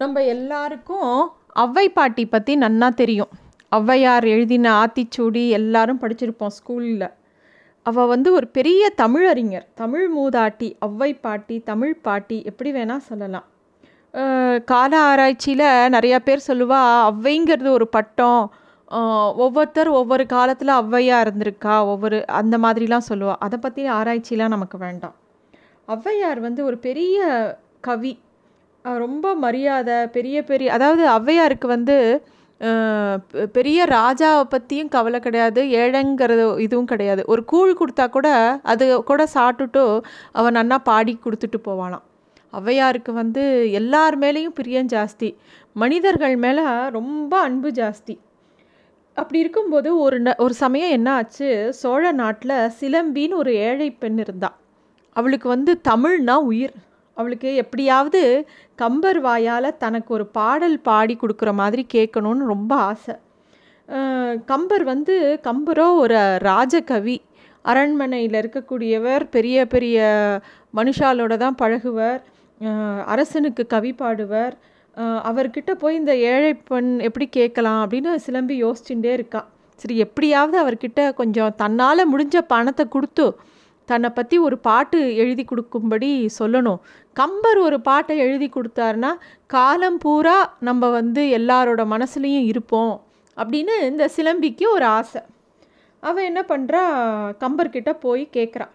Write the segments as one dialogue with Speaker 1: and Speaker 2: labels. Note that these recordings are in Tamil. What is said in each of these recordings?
Speaker 1: நம்ம எல்லாருக்கும் ஔவை பாட்டி பற்றி நன்னா தெரியும். ஔவையார் எழுதின ஆத்திச்சூடி எல்லாரும் படிச்சிருப்போம் ஸ்கூலில். அவள் வந்து ஒரு பெரிய தமிழறிஞர். தமிழ் மூதாட்டி ஔவை பாட்டி தமிழ் பாட்டி எப்படி வேணால் சொல்லலாம். கால ஆராய்ச்சியில் நிறையா பேர் சொல்லுவா ஔவைங்கிறது ஒரு பட்டம். ஒவ்வொருத்தர் ஒவ்வொரு காலத்தில் ஔவையாக இருந்திருக்கா ஒவ்வொரு அந்த மாதிரிலாம் சொல்லுவாள் அதை பற்றி ஆராய்ச்சிலாம் நமக்கு வேண்டாம். ஔவையார் வந்து ஒரு பெரிய கவி. ரொம்ப மரியாதை பெரிய பெரிய அதாவது ஔவையாருக்கு வந்து பெ- பெரிய ராஜாவை பற்றியும் கவலை கிடையாது ஏழைங்கிறது இதுவும் கிடையாது. ஒரு கூழ் கொடுத்தா கூட அது கூட சாப்பிட்டுட்டு அவன் நன்னா பாடி கொடுத்துட்டு போவானாம். ஔவையாருக்கு வந்து எல்லார் மேலேயும் பிரியம் ஜாஸ்தி. மனிதர்கள் மேலே ரொம்ப அன்பு ஜாஸ்தி. அப்படி இருக்கும்போது ஒரு ந ஒரு சமயம் என்ன ஆச்சு? சோழ நாட்டில் சிலம்பின்னு ஒரு ஏழை பெண் இருந்தா. அவளுக்கு வந்து தமிழ்னா உயிர். அவளுக்கு எப்படியாவது கம்பர் வாயால் தனக்கு ஒரு பாடல் பாடி கொடுக்குற மாதிரி கேட்கணும்னு ரொம்ப ஆசை. கம்பர் வந்து கம்பரோ ஒரு ராஜகவி. அரண்மனையில் இருக்கக்கூடியவர் பெரிய பெரிய மனுஷாலோட தான் பழகுவர். அரசனுக்கு கவி பாடுவர். அவர்கிட்ட போய் இந்த ஏழை பெண் எப்படி கேட்கலாம் அப்படின்னு சிலம்பி யோசிச்சுட்டே இருக்கா. சரி எப்படியாவது அவர்கிட்ட கொஞ்சம் தன்னால் முடிஞ்ச பணத்தை கொடுத்து தன்னை பற்றி ஒரு பாட்டு எழுதி கொடுக்கும்படி சொல்லணும். கம்பர் ஒரு பாட்டை எழுதி கொடுத்தாருன்னா காலம் பூரா நம்ம வந்து எல்லாரோட மனசுலேயும் இருப்போம் அப்படின்னு இந்த சிலம்பிக்கு ஒரு ஆசை. அவள் என்ன பண்ணுறா கம்பர்கிட்ட போய் கேட்குறா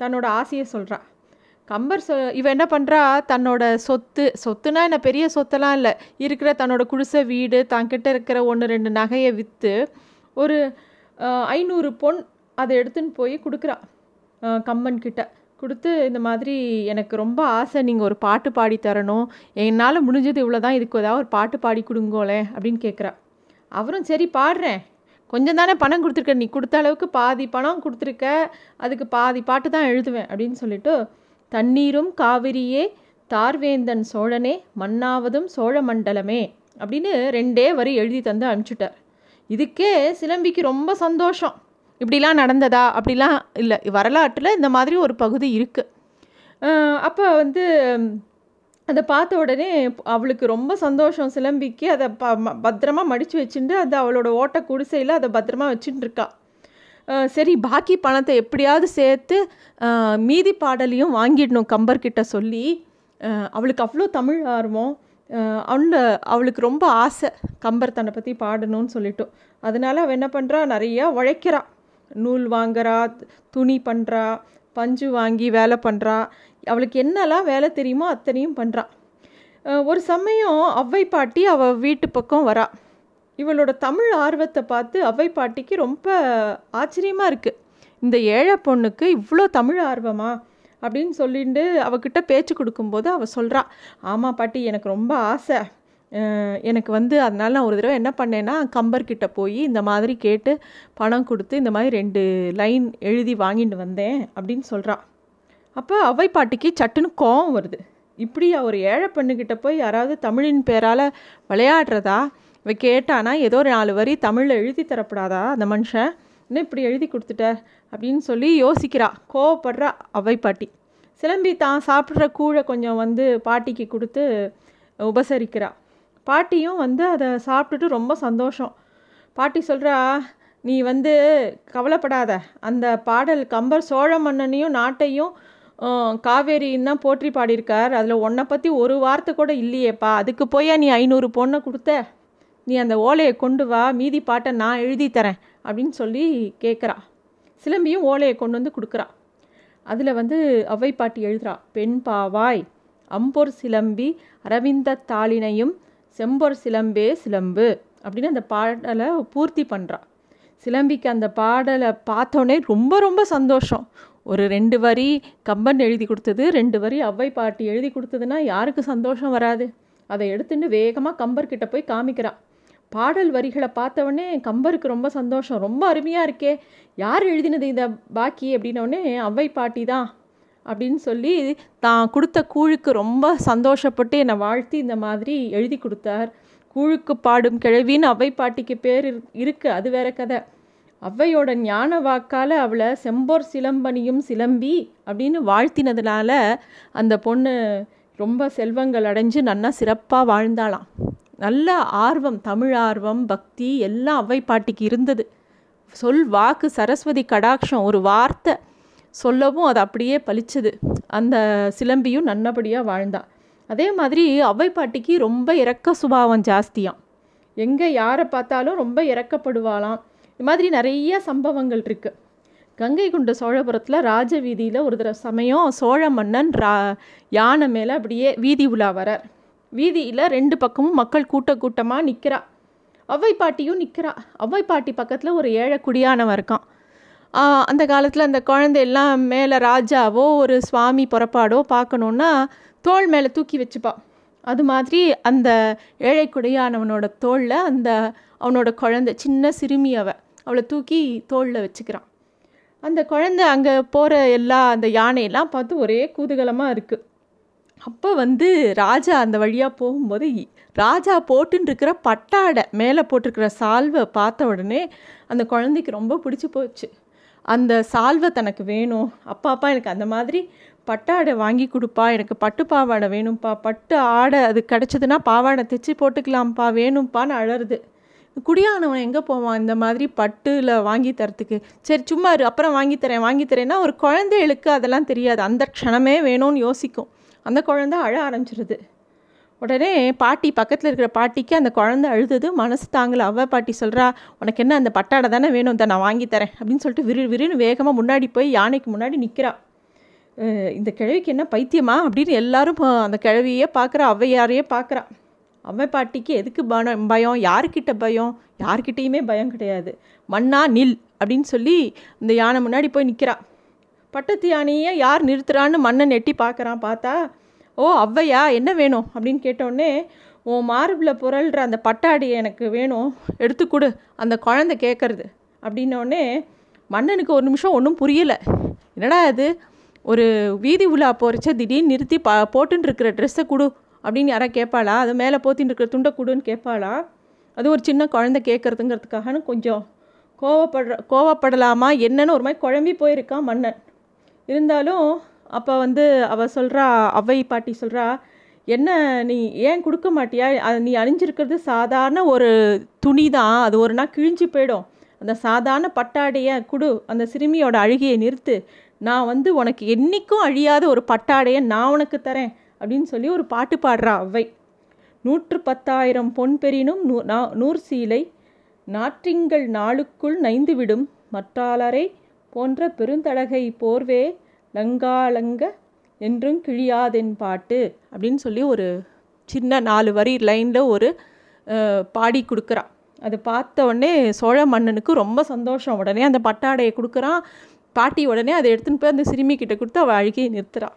Speaker 1: தன்னோட ஆசையை சொல்கிறா கம்பர் சொ இவன் என்ன பண்ணுறா தன்னோட சொத்து சொத்துனா என்ன பெரிய சொத்தெல்லாம் இல்லை. இருக்கிற தன்னோட குடிசை வீடு தன்கிட்ட இருக்கிற ஒன்று ரெண்டு நகையை விற்று ஒரு ஐநூறு பொன் அதை எடுத்துன்னு போய் கொடுக்குறா. கம்பன் கிட்ட கொடுத்து இந்த மாதிரி எனக்கு ரொம்ப ஆசை நீங்கள் ஒரு பாட்டு பாடி தரணும். என்னால் முடிஞ்சது இவ்வளோ தான் இதுக்கு ஏதாவது ஒரு பாட்டு பாடி கொடுங்கோலே அப்படின்னு கேட்குறா அவரும் சரி பாடுறேன். கொஞ்சம் தானே பணம் கொடுத்துருக்க நீ கொடுத்த அளவுக்கு பாதி பணம் கொடுத்துருக்க அதுக்கு பாதி பாட்டு தான் எழுதுவேன் அப்படின்னு சொல்லிட்டு தண்ணீரும் காவிரியே தார்வேந்தன் சோழனே மன்னாவதும் சோழ மண்டலமே அப்படின்னு ரெண்டே வரி எழுதி தந்து அனுப்பிச்சுட்டார். இதுக்கே சிலம்பிக்கு ரொம்ப சந்தோஷம். இப்படிலாம் நடந்ததா? அப்படிலாம் இல்லை. வரலாற்றில் இந்த மாதிரி ஒரு பகுதி இருக்குது அப்போ வந்து அதை பார்த்த உடனே அவளுக்கு ரொம்ப சந்தோஷம். சிலம்பிக்கு அதை ப ம- பத்திரமா மடித்து வச்சுட்டு அது அவளோட ஓட்ட குடிசையில் அதை பத்திரமா வச்சுட்டு இருக்கா சரி பாக்கி பணத்தை எப்படியாவது சேர்த்து மீதி பாடலையும் வாங்கிடணும் கம்பர்கிட்ட சொல்லி அவளுக்கு அவ்வளோ தமிழ் ஆர்வம். அஹ் அவள அவளுக்கு ரொம்ப ஆசை கம்பர் தன்னை பற்றி பாடணும்னு சொல்லிட்டோம் அதனால் அவள் என்ன பண்ணுறா நிறையா உழைக்கிறாள் நூல் வாங்குறா துணி பண்ணுறா பஞ்சு வாங்கி வேலை பண்ணுறா அவளுக்கு என்னெல்லாம் வேலை தெரியுமோ அத்தனையும் பண்ணுறா ஒரு சமயம் அவ்வை பாட்டி அவள் வீட்டு பக்கம் வரா. இவளோட தமிழ் ஆர்வத்தை பார்த்து ஔவை பாட்டிக்கு ரொம்ப ஆச்சரியமாக இருக்குது இந்த ஏழை பொண்ணுக்கு இவ்வளோ தமிழ் ஆர்வமா? அப்படின்னு சொல்லிட்டு அவகிட்ட பேச்சு கொடுக்கும்போது அவள் சொல்கிறா ஆமாம் பாட்டி எனக்கு ரொம்ப ஆசை. எனக்கு வந்து அதனால நான் ஒரு தடவை என்ன பண்ணேன்னா கம்பர்கிட்ட போய் இந்த மாதிரி கேட்டு பணம் கொடுத்து இந்த மாதிரி ரெண்டு லைன் எழுதி வாங்கிட்டு வந்தேன் அப்படின்னு சொல்கிறான் அப்போ அவை பாட்டிக்கு சட்டுன்னு கோவம் வருது. இப்படி ஒரு ஏழை பெண்ணுக்கிட்ட போய் யாராவது தமிழின் பேரால் விளையாடுறதா? இவ கேட்டானா ஏதோ ஒரு நாலு வரி தமிழில் எழுதி தரப்படாதா அந்த மனுஷன்? இன்னும் இப்படி எழுதி கொடுத்துட்ட? அப்படின்னு சொல்லி யோசிக்கிறா. கோவப்படுறா அவை பாட்டி. சிலம்பி தான் சாப்பிட்ற கூழை கொஞ்சம் வந்து பாட்டிக்கு கொடுத்து உபசரிக்கிறா. பாட்டியும் வந்து அதை சாப்பிட்டுட்டு ரொம்ப சந்தோஷம். பாட்டி சொல்கிறா நீ வந்து கவலைப்படாத. அந்த பாடல் கம்பர் சோழ மன்னனையும் நாட்டையும் காவேரின்னு தான் போற்றி பாடியிருக்கார். அதில் உன்னை பற்றி ஒரு வார்த்தை கூட இல்லையேப்பா. அதுக்கு போயா நீ ஐநூறு பொண்ணை கொடுத்த? நீ அந்த ஓலையை கொண்டு வா. மீதி பாட்டை நான் எழுதி தரேன். அப்படின்னு சொல்லி கேட்குறா சிலம்பியும் ஓலையை கொண்டு வந்து கொடுக்குறா. அதில் வந்து அவ்வை பாட்டி எழுதுறா பெண் பாவாய் அம்பொர் சிலம்பி அரவிந்த தாளினையும் செம்பொர் சிலம்பே சிலம்பு அப்படின்னு அந்த பாடலை பூர்த்தி பண்ணுறா சிலம்பிக்கு அந்த பாடலை பார்த்தோன்னே ரொம்ப ரொம்ப சந்தோஷம். ஒரு ரெண்டு வரி கம்பன் எழுதி கொடுத்தது ரெண்டு வரி அவ்வை பாட்டி எழுதி கொடுத்ததுன்னா யாருக்கு சந்தோஷம் வராது? அதை எடுத்துட்டு வேகமாக கம்பர்கிட்ட போய் காமிக்கிறான் பாடல் வரிகளை பார்த்தவொடனே கம்பருக்கு ரொம்ப சந்தோஷம். ரொம்ப அருமையாக இருக்கே. யார் எழுதினது இந்த பாக்கி? அப்படின்னோடனே அவ்வை பாட்டி தான். அப்படின்னு சொல்லி தான் கொடுத்த கூழுக்கு ரொம்ப சந்தோஷப்பட்டு என்னை வாழ்த்தி இந்த மாதிரி எழுதி கொடுத்தார். கூழுக்கு பாடும் கிழவின்னு அவை பாட்டிக்கு பேர் இரு- இருக்கு அது வேற கதை. ஔவையோட ஞான வாக்கால் அவளை செம்போர் சிலம்பனியும் சிலம்பி அப்படின்னு வாழ்த்தினதுனால அந்த பொண்ணு ரொம்ப செல்வங்கள் அடைஞ்சு நன்னா சிறப்பாக வாழ்ந்தாளாம். நல்ல ஆர்வம் தமிழ் ஆர்வம் பக்தி எல்லாம் அவ்வை பாட்டிக்கு இருந்தது. சொல் வாக்கு சரஸ்வதி கடாட்சம் ஒரு வார்த்தை. சொல்லவும் அது அப்படியே பளிச்சுது. அந்த சிலம்பியும் நல்லபடியாக வாழ்ந்தான் அதே மாதிரி அவ்வை பாட்டிக்கு ரொம்ப இறக்க சுபாவம் ஜாஸ்தியாம். எங்கே யாரை பார்த்தாலும் ரொம்ப இறக்கப்படுவாளாம் இது மாதிரி நிறைய சம்பவங்கள் இருக்குது கங்கை கொண்ட சோழபுரத்தில் ராஜ வீதியில் ஒரு தர சமயம் சோழ மன்னன் ரா யானை மேலே அப்படியே வீதி உலா வரார். வீதியில் ரெண்டு பக்கமும் மக்கள் கூட்ட கூட்டமாக நிற்கிறா அவ்வை பாட்டியும் நிற்கிறா அவ்வை பாட்டி பக்கத்தில் ஒரு ஏழை குடியானவன் இருக்கான். அந்த காலத்தில் அந்த குழந்தை எல்லாம் மேலே ராஜாவோ ஒரு சுவாமி புறப்பாடோ பார்க்கணுன்னா தோல் மேலே தூக்கி வச்சுப்பா. அது மாதிரி அந்த ஏழை குடையானவனோட தோளில் அந்த அவனோட குழந்தை சின்ன சிறுமி அவன் அவளை தூக்கி தோளில் வச்சுக்கிறான். அந்த குழந்தை அங்கே போகிற எல்லா அந்த யானையெல்லாம் பார்த்து ஒரே குதூகலமாக இருக்குது அப்போ வந்து ராஜா அந்த வழியாக போகும்போது ராஜா போட்டுருக்கிற பட்டாடை மேலே போட்டிருக்கிற சால்வை பார்த்த உடனே அந்த குழந்தைக்கு ரொம்ப பிடிச்சி போச்சு. அந்த சால்வை தனக்கு வேணும். அப்பா அப்பா எனக்கு அந்த மாதிரி பட்டாடை வாங்கி கொடுப்பா. எனக்கு பட்டு பாவாடை வேணும்ப்பா. பட்டு ஆடை அது கிடச்சதுன்னா பாவாடை தைச்சி போட்டுக்கலாம்ப்பா. வேணும்ப்பான்னு அழருது குடியானவன் எங்கே போவான் இந்த மாதிரி பட்டில் வாங்கி தரத்துக்கு? சரி சும்மா இரு. அப்புறம் வாங்கி தரேன் வாங்கி தரேன்னா ஒரு குழந்தைகளுக்கு அதெல்லாம் தெரியாது. அந்த க்ஷணமே வேணும்னு யோசிக்கும். அந்த குழந்தை அழ ஆரம்பிச்சிருது. உடனே பாட்டி பக்கத்தில் இருக்கிற பாட்டிக்கு அந்த குழந்தை அழுதது. மனசு தாங்கலை. அவ பாட்டி சொல்கிறா உனக்கு என்ன அந்த பட்டாடை தானே வேணும்? தான் நான் வாங்கி தரேன். அப்படின்னு சொல்லிட்டு விரு விருன்னு வேகமாக முன்னாடி போய் யானைக்கு முன்னாடி நிற்கிறா இந்த கிழவிக்கு என்ன பைத்தியமா? அப்படின்னு எல்லாரும் அந்த கிழவியே பார்க்குறா ஔவையாரையே பார்க்குறா அவ்வை பாட்டிக்கு எதுக்கு பயம் பயம்? யாருக்கிட்ட பயம்? யார்கிட்டேயுமே பயம் கிடையாது. மண்ணா நில். அப்படின்னு சொல்லி இந்த யானை முன்னாடி போய் நிற்கிறா பட்டத்து யானையை யார் நிறுத்துறான்னு மண்ணை நெட்டி பார்க்குறான் பார்த்தா ஓ அவ்வையா? என்ன வேணும்? அப்படின்னு கேட்டோடனே உன் மார்பில் புரள்கிற அந்த பட்டாடியை எனக்கு வேணும். எடுத்து கொடு. அந்த குழந்தை கேட்குறது அப்படின்னோடனே மன்னனுக்கு ஒரு நிமிஷம் ஒன்றும் புரியலை. என்னடா அது ஒரு வீதி உலா போகிறச்ச திடீர்னு நிறுத்தி பா போட்டுன்னு இருக்கிற ட்ரெஸ்ஸை கொடு. அப்படின்னு யாராவது கேட்பாளா அது மேலே போத்தின்னு இருக்கிற துண்டை கொடுன்னு கேட்பாளா அது ஒரு சின்ன குழந்தை கேட்குறதுங்கிறதுக்காகனு கொஞ்சம் கோவப்படுற கோவப்படலாமா? என்னன்னு ஒரு மாதிரி குழம்பி போயிருக்கான் மன்னன். இருந்தாலும் அப்போ வந்து அவள் சொல்கிறா அவை பாட்டி சொல்கிறா என்ன நீ ஏன் கொடுக்க மாட்டியா? அது நீ அணிஞ்சிருக்கிறது சாதாரண ஒரு துணி தான் அது ஒரு நாள் கிழிஞ்சு போயிடும். அந்த சாதாரண பட்டாடையை கொடு. அந்த சிறுமியோட அழுகையை நிறுத்து. நான் வந்து உனக்கு என்றைக்கும் அழியாத ஒரு பட்டாடையை நான் உனக்கு தரேன். அப்படின்னு சொல்லி ஒரு பாட்டு பாடுறா அவை. நூற்று பத்தாயிரம் பொன் பெறினும் நூ நூறு சீலை நாற்றிங்கள் நாளுக்குள் நைந்துவிடும். மற்றாளரை போன்ற பெருந்தழகை போர்வே லங்காலங்க என்றும் கிழியாதென் பாட்டு அப்படின்னு சொல்லி ஒரு சின்ன நாலு வரி லைனில் ஒரு பாடி கொடுக்குறான் அதை பார்த்த உடனே சோழ மன்னனுக்கு ரொம்ப சந்தோஷம். உடனே அந்த பட்டாடையை கொடுக்குறான். பாட்டி உடனே அதை எடுத்துன்னு போய் அந்த சிறுமி கிட்ட கொடுத்து அவள் அழுகியை நிறுத்துகிறான்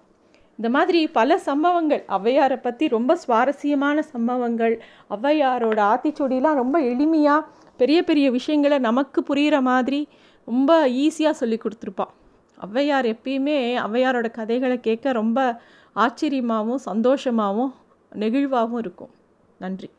Speaker 1: இந்த மாதிரி பல சம்பவங்கள். ஔவையாரை பற்றி ரொம்ப சுவாரஸ்யமான சம்பவங்கள். ஔவையாரோட ஆத்திச்சொடியெலாம் ரொம்ப எளிமையாக பெரிய பெரிய விஷயங்களை நமக்கு புரிகிற மாதிரி ரொம்ப ஈஸியாக சொல்லி கொடுத்துருப்பான் ஔவையார் எப்பயுமே ஔவையாரோட கதைகளை கேட்க ரொம்ப ஆச்சரியமாகவும் சந்தோஷமாகவும் நெகிழ்வாகவும் இருக்கும். நன்றி.